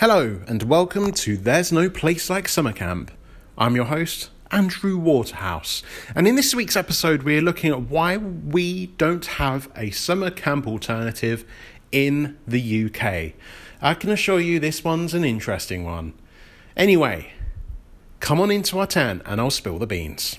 Hello, and welcome to There's No Place Like Summer Camp. I'm your host, Andrew Waterhouse, and in this week's episode, we're looking at why we don't have a summer camp alternative in the UK. I can assure you this one's an interesting one. Anyway, come on into our tent and I'll spill the beans.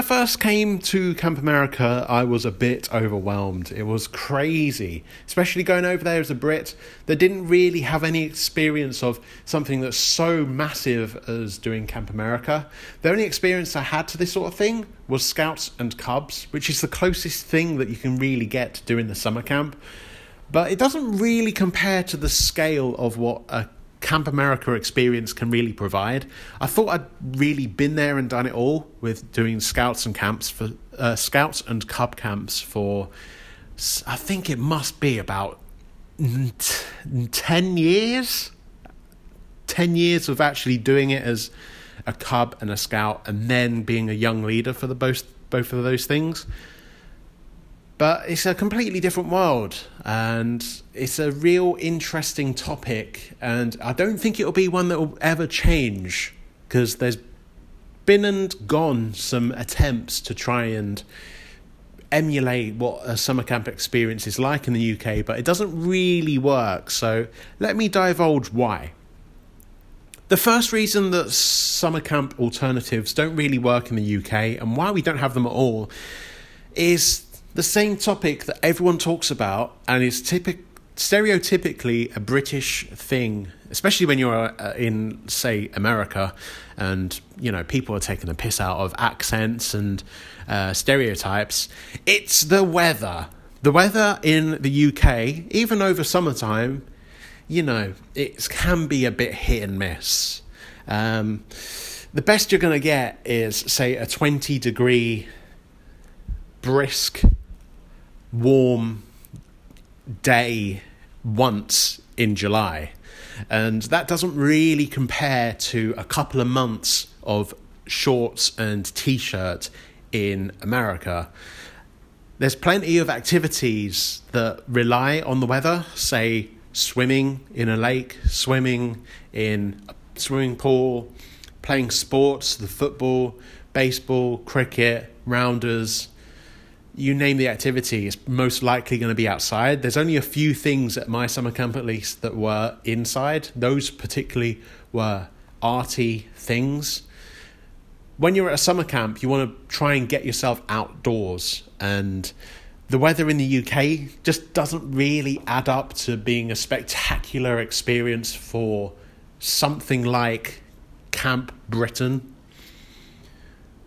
I first came to Camp America, I was a bit overwhelmed. It was crazy, especially going over there as a Brit that didn't really have any experience of something that's so massive as doing Camp America. The only experience I had to this sort of thing was Scouts and Cubs, which is the closest thing that you can really get to doing the summer camp. But it doesn't really compare to the scale of what a Camp America experience can really provide. I thought I'd really been there and done it all with doing scouts and camps for uh, scouts and cub camps for. I think it must be about ten years. Ten years of actually doing it as a cub and a scout, and then being a young leader for the both both of those things but it's a completely different world and it's a real interesting topic and i don't think it'll be one that will ever change because there's been and gone some attempts to try and emulate what a summer camp experience is like in the uk but it doesn't really work. So let me divulge why. The first reason that summer camp alternatives don't really work in the uk and why we don't have them at all is the same topic that everyone talks about and is typic- stereotypically a British thing, especially when you're uh, in, say, America, and you know people are taking the piss out of accents and uh, stereotypes. It's the weather. The weather in the UK, even over summertime, you know, it can be a bit hit and miss. Um, the best you're going to get is, say, a 20 degree brisk warm day once in July. And that doesn't really compare to a couple of months of shorts and t shirt in America. There's plenty of activities that rely on the weather, say swimming in a lake, swimming in a swimming pool, playing sports, the football, baseball, cricket, rounders, you name the activity, it's most likely going to be outside. There's only a few things at my summer camp, at least, that were inside. Those particularly were arty things. When you're at a summer camp, you want to try and get yourself outdoors, and the weather in the UK just doesn't really add up to being a spectacular experience for something like Camp Britain.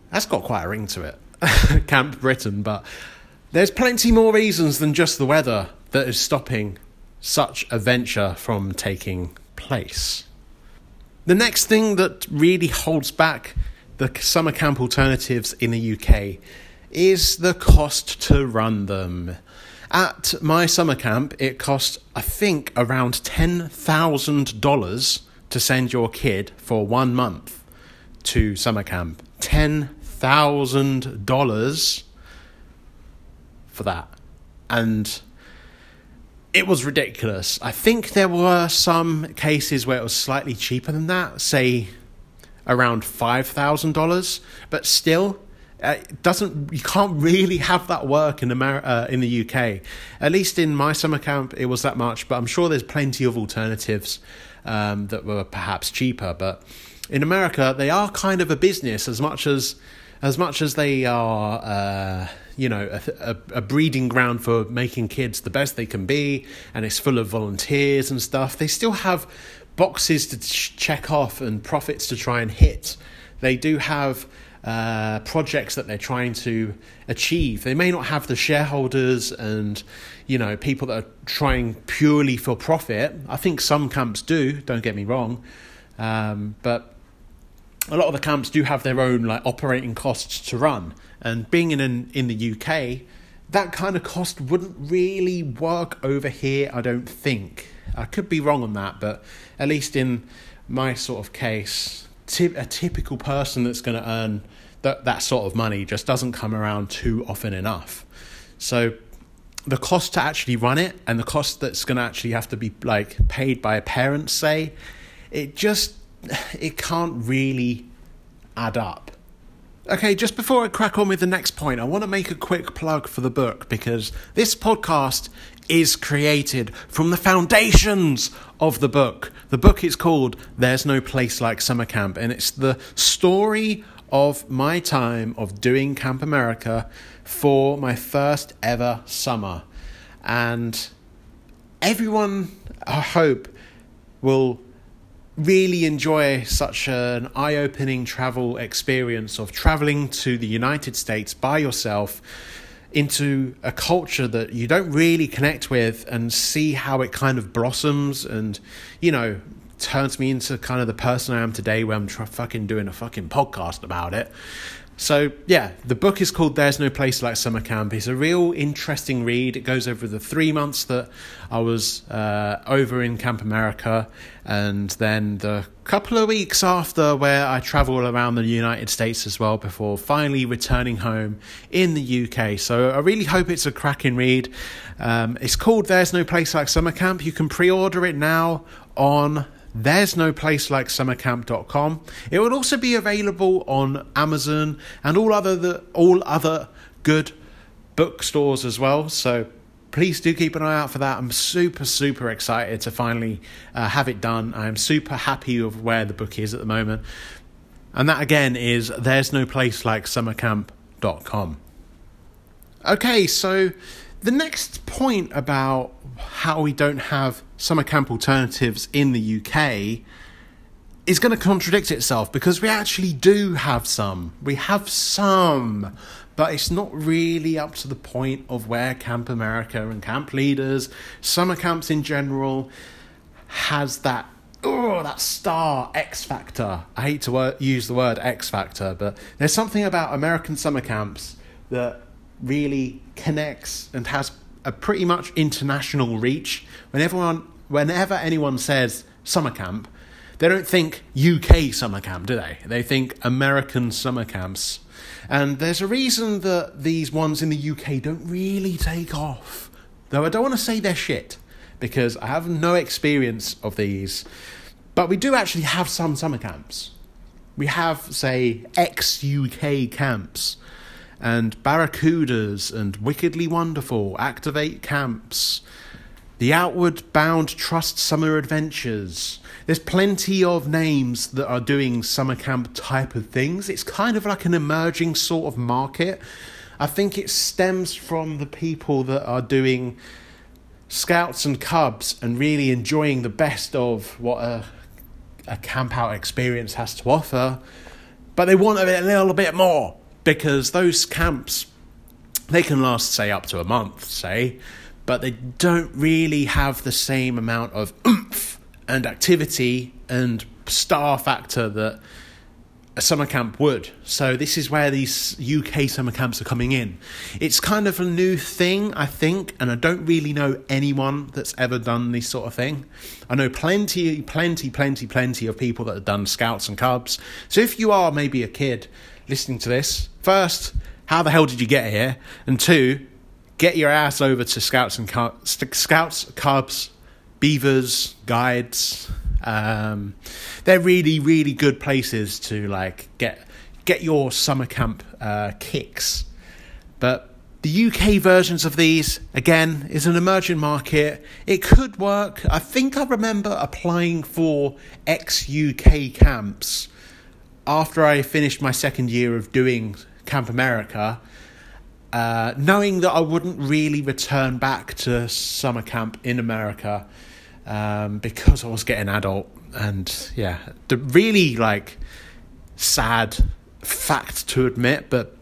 That's got quite a ring to it. Camp Britain, but there's plenty more reasons than just the weather that is stopping such a venture from taking place. The next thing that really holds back the summer camp alternatives in the UK is the cost to run them. At my summer camp, it cost, I think, around $10,000 to send your kid for one month to summer camp. Ten thousand dollars for that, and it was ridiculous. I think there were some cases where it was slightly cheaper than that, say around five thousand dollars, but still. Uh, it doesn't you can't really have that work in America uh, in the UK. At least in my summer camp, it was that much. But I'm sure there's plenty of alternatives um, that were perhaps cheaper. But in America, they are kind of a business as much as as much as they are, uh, you know, a, a, a, breeding ground for making kids the best they can be, and it's full of volunteers and stuff, they still have boxes to ch- check off and profits to try and hit. They do have uh, projects that they're trying to achieve. They may not have the shareholders and you know people that are trying purely for profit. I think some camps do. Don't get me wrong, um, but a lot of the camps do have their own like operating costs to run, and being in an, in the UK, that kind of cost wouldn't really work over here. I don't think. I could be wrong on that, but at least in my sort of case, ty- a typical person that's going to earn that that sort of money just doesn't come around too often enough. So the cost to actually run it and the cost that's going to actually have to be like paid by a parent say it just it can't really add up okay just before i crack on with the next point i want to make a quick plug for the book because this podcast is created from the foundations of the book the book is called there's no place like summer camp and it's the story of my time of doing camp america for my first ever summer. And everyone, I hope, will really enjoy such an eye opening travel experience of traveling to the United States by yourself into a culture that you don't really connect with and see how it kind of blossoms and, you know, turns me into kind of the person I am today where I'm fucking doing a fucking podcast about it. So, yeah, the book is called There's No Place Like Summer Camp. It's a real interesting read. It goes over the three months that I was uh, over in Camp America and then the couple of weeks after where I travel around the United States as well before finally returning home in the UK. So, I really hope it's a cracking read. Um, it's called There's No Place Like Summer Camp. You can pre order it now on there's no place like summercamp.com. It will also be available on Amazon and all other the, all other good bookstores as well. So please do keep an eye out for that. I'm super super excited to finally uh, have it done. I'm super happy with where the book is at the moment. And that again is there's no place like summercamp.com. Okay, so the next point about how we don't have summer camp alternatives in the UK is going to contradict itself because we actually do have some. We have some, but it's not really up to the point of where Camp America and camp leaders, summer camps in general, has that oh that star X factor. I hate to wor- use the word X factor, but there's something about American summer camps that really connects and has a pretty much international reach. When everyone, whenever anyone says summer camp, they don't think UK summer camp, do they? They think American summer camps. And there's a reason that these ones in the UK don't really take off. Though I don't want to say they're shit, because I have no experience of these. But we do actually have some summer camps. We have, say, XUK camps and Barracudas and Wickedly Wonderful, Activate Camps, the Outward Bound Trust Summer Adventures. There's plenty of names that are doing summer camp type of things. It's kind of like an emerging sort of market. I think it stems from the people that are doing scouts and cubs and really enjoying the best of what a, a camp out experience has to offer, but they want a little bit more because those camps they can last say up to a month say but they don't really have the same amount of oomph and activity and star factor that a summer camp would. So this is where these UK summer camps are coming in. It's kind of a new thing, I think, and I don't really know anyone that's ever done this sort of thing. I know plenty, plenty, plenty, plenty of people that have done scouts and cubs. So if you are maybe a kid listening to this, first, how the hell did you get here? And two, get your ass over to Scouts and cubs, Scouts, Cubs, Beavers, Guides. Um, they're really, really good places to like get get your summer camp uh, kicks. But the UK versions of these, again, is an emerging market. It could work. I think I remember applying for XUK camps after I finished my second year of doing Camp America, uh, knowing that I wouldn't really return back to summer camp in America um, because I was getting adult, and yeah, the really like sad fact to admit, but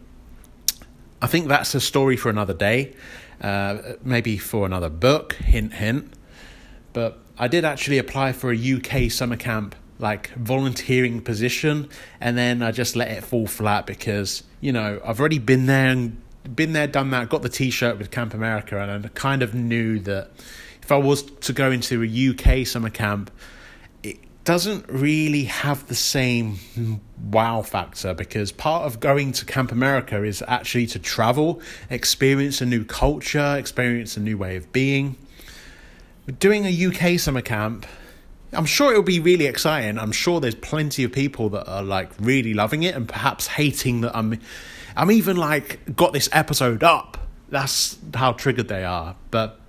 I think that's a story for another day, uh, maybe for another book. Hint, hint. But I did actually apply for a UK summer camp like volunteering position and then I just let it fall flat because you know I've already been there and been there done that got the t-shirt with Camp America and I kind of knew that if I was to go into a UK summer camp it doesn't really have the same wow factor because part of going to Camp America is actually to travel, experience a new culture, experience a new way of being. Doing a UK summer camp, I'm sure it'll be really exciting. I'm sure there's plenty of people that are like really loving it and perhaps hating that I'm I'm even like got this episode up. That's how triggered they are. But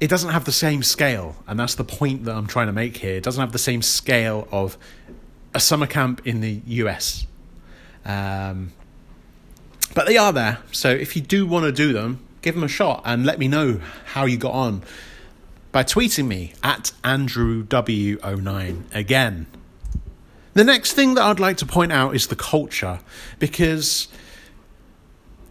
it doesn't have the same scale, and that's the point that I'm trying to make here. It doesn't have the same scale of a summer camp in the US. Um, but they are there, so if you do want to do them, give them a shot and let me know how you got on by tweeting me at AndrewW09 again. The next thing that I'd like to point out is the culture, because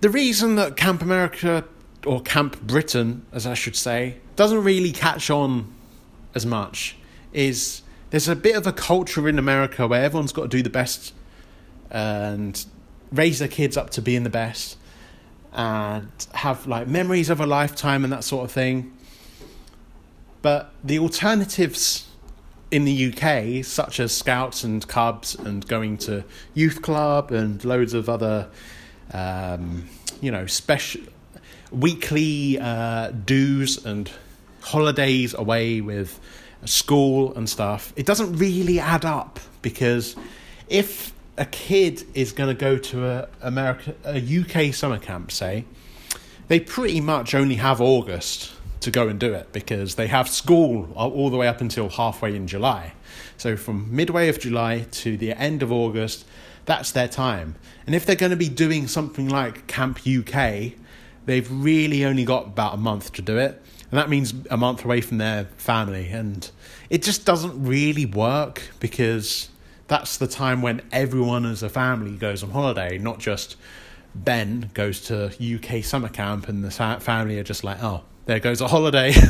the reason that Camp America or Camp Britain, as I should say, doesn't really catch on as much is there's a bit of a culture in America where everyone's got to do the best and raise their kids up to being the best and have like memories of a lifetime and that sort of thing. But the alternatives in the UK, such as Scouts and Cubs and going to youth club and loads of other, um, you know, special weekly uh, dues and holidays away with school and stuff, it doesn't really add up because if a kid is going to go to a America a UK summer camp, say, they pretty much only have August to go and do it because they have school all the way up until halfway in July. So from midway of July to the end of August, that's their time. And if they're going to be doing something like Camp UK, they've really only got about a month to do it. And that means a month away from their family. And it just doesn't really work because that's the time when everyone as a family goes on holiday not just ben goes to uk summer camp and the family are just like oh there goes a holiday.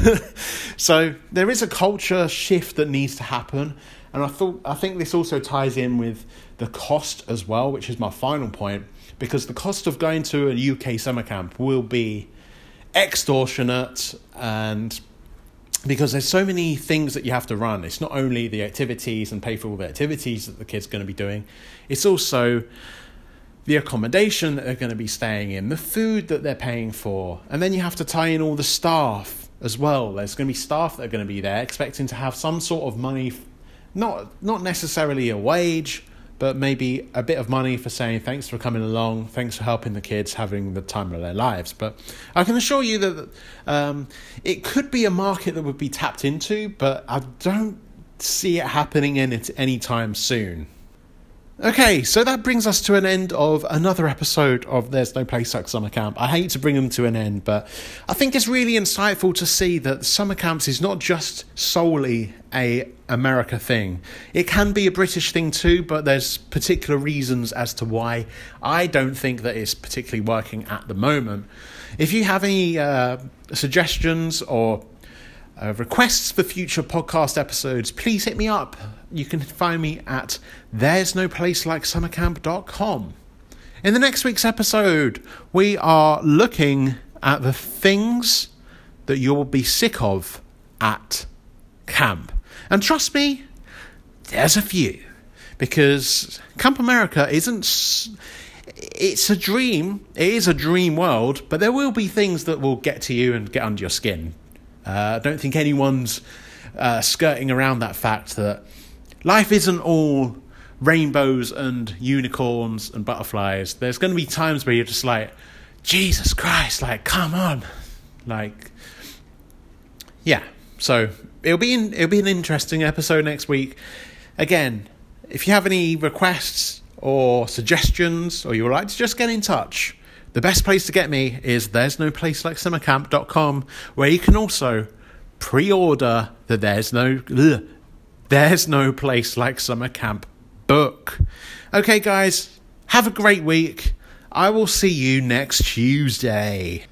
So there is a culture shift that needs to happen. And i thought i think this also ties in with the cost as well which is my final point because the cost of going to a uk summer camp will be extortionate and because there's so many things that you have to run. It's not only the activities and pay for all the activities that the kid's are going to be doing, it's also the accommodation that they're going to be staying in, the food that they're paying for, and then you have to tie in all the staff as well. There's going to be staff that are going to be there expecting to have some sort of money, not not necessarily a wage, but maybe a bit of money for saying thanks for coming along, thanks for helping the kids having the time of their lives. But I can assure you that um, it could be a market that would be tapped into, but I don't see it happening in it anytime soon. Okay, so that brings us to an end of another episode of There's No Place Like Summer Camp. I hate to bring them to an end, but I think it's really insightful to see that summer camps is not just solely a America thing. It can be a British thing too, but there's particular reasons as to why I don't think that it's particularly working at the moment. If you have any uh, suggestions or uh, requests for future podcast episodes, please hit me up you can find me at there's no place like summercamp.com. In the next week's episode, we are looking at the things that you'll be sick of at camp. And trust me, there's a few. Because Camp America isn't. It's a dream. It is a dream world, but there will be things that will get to you and get under your skin. Uh, I don't think anyone's uh, skirting around that fact that life isn't all rainbows and unicorns and butterflies. There's going to be times where you're just like, Jesus Christ, like, come on, like, yeah. So it'll be in, it'll be an interesting episode next week. Again, if you have any requests or suggestions, or you would like to just get in touch, the best place to get me is there's no place like summercamp.com, where you can also pre-order the there's no ugh, there's no place like summer camp book. Okay, guys, have a great week. I will see you next Tuesday.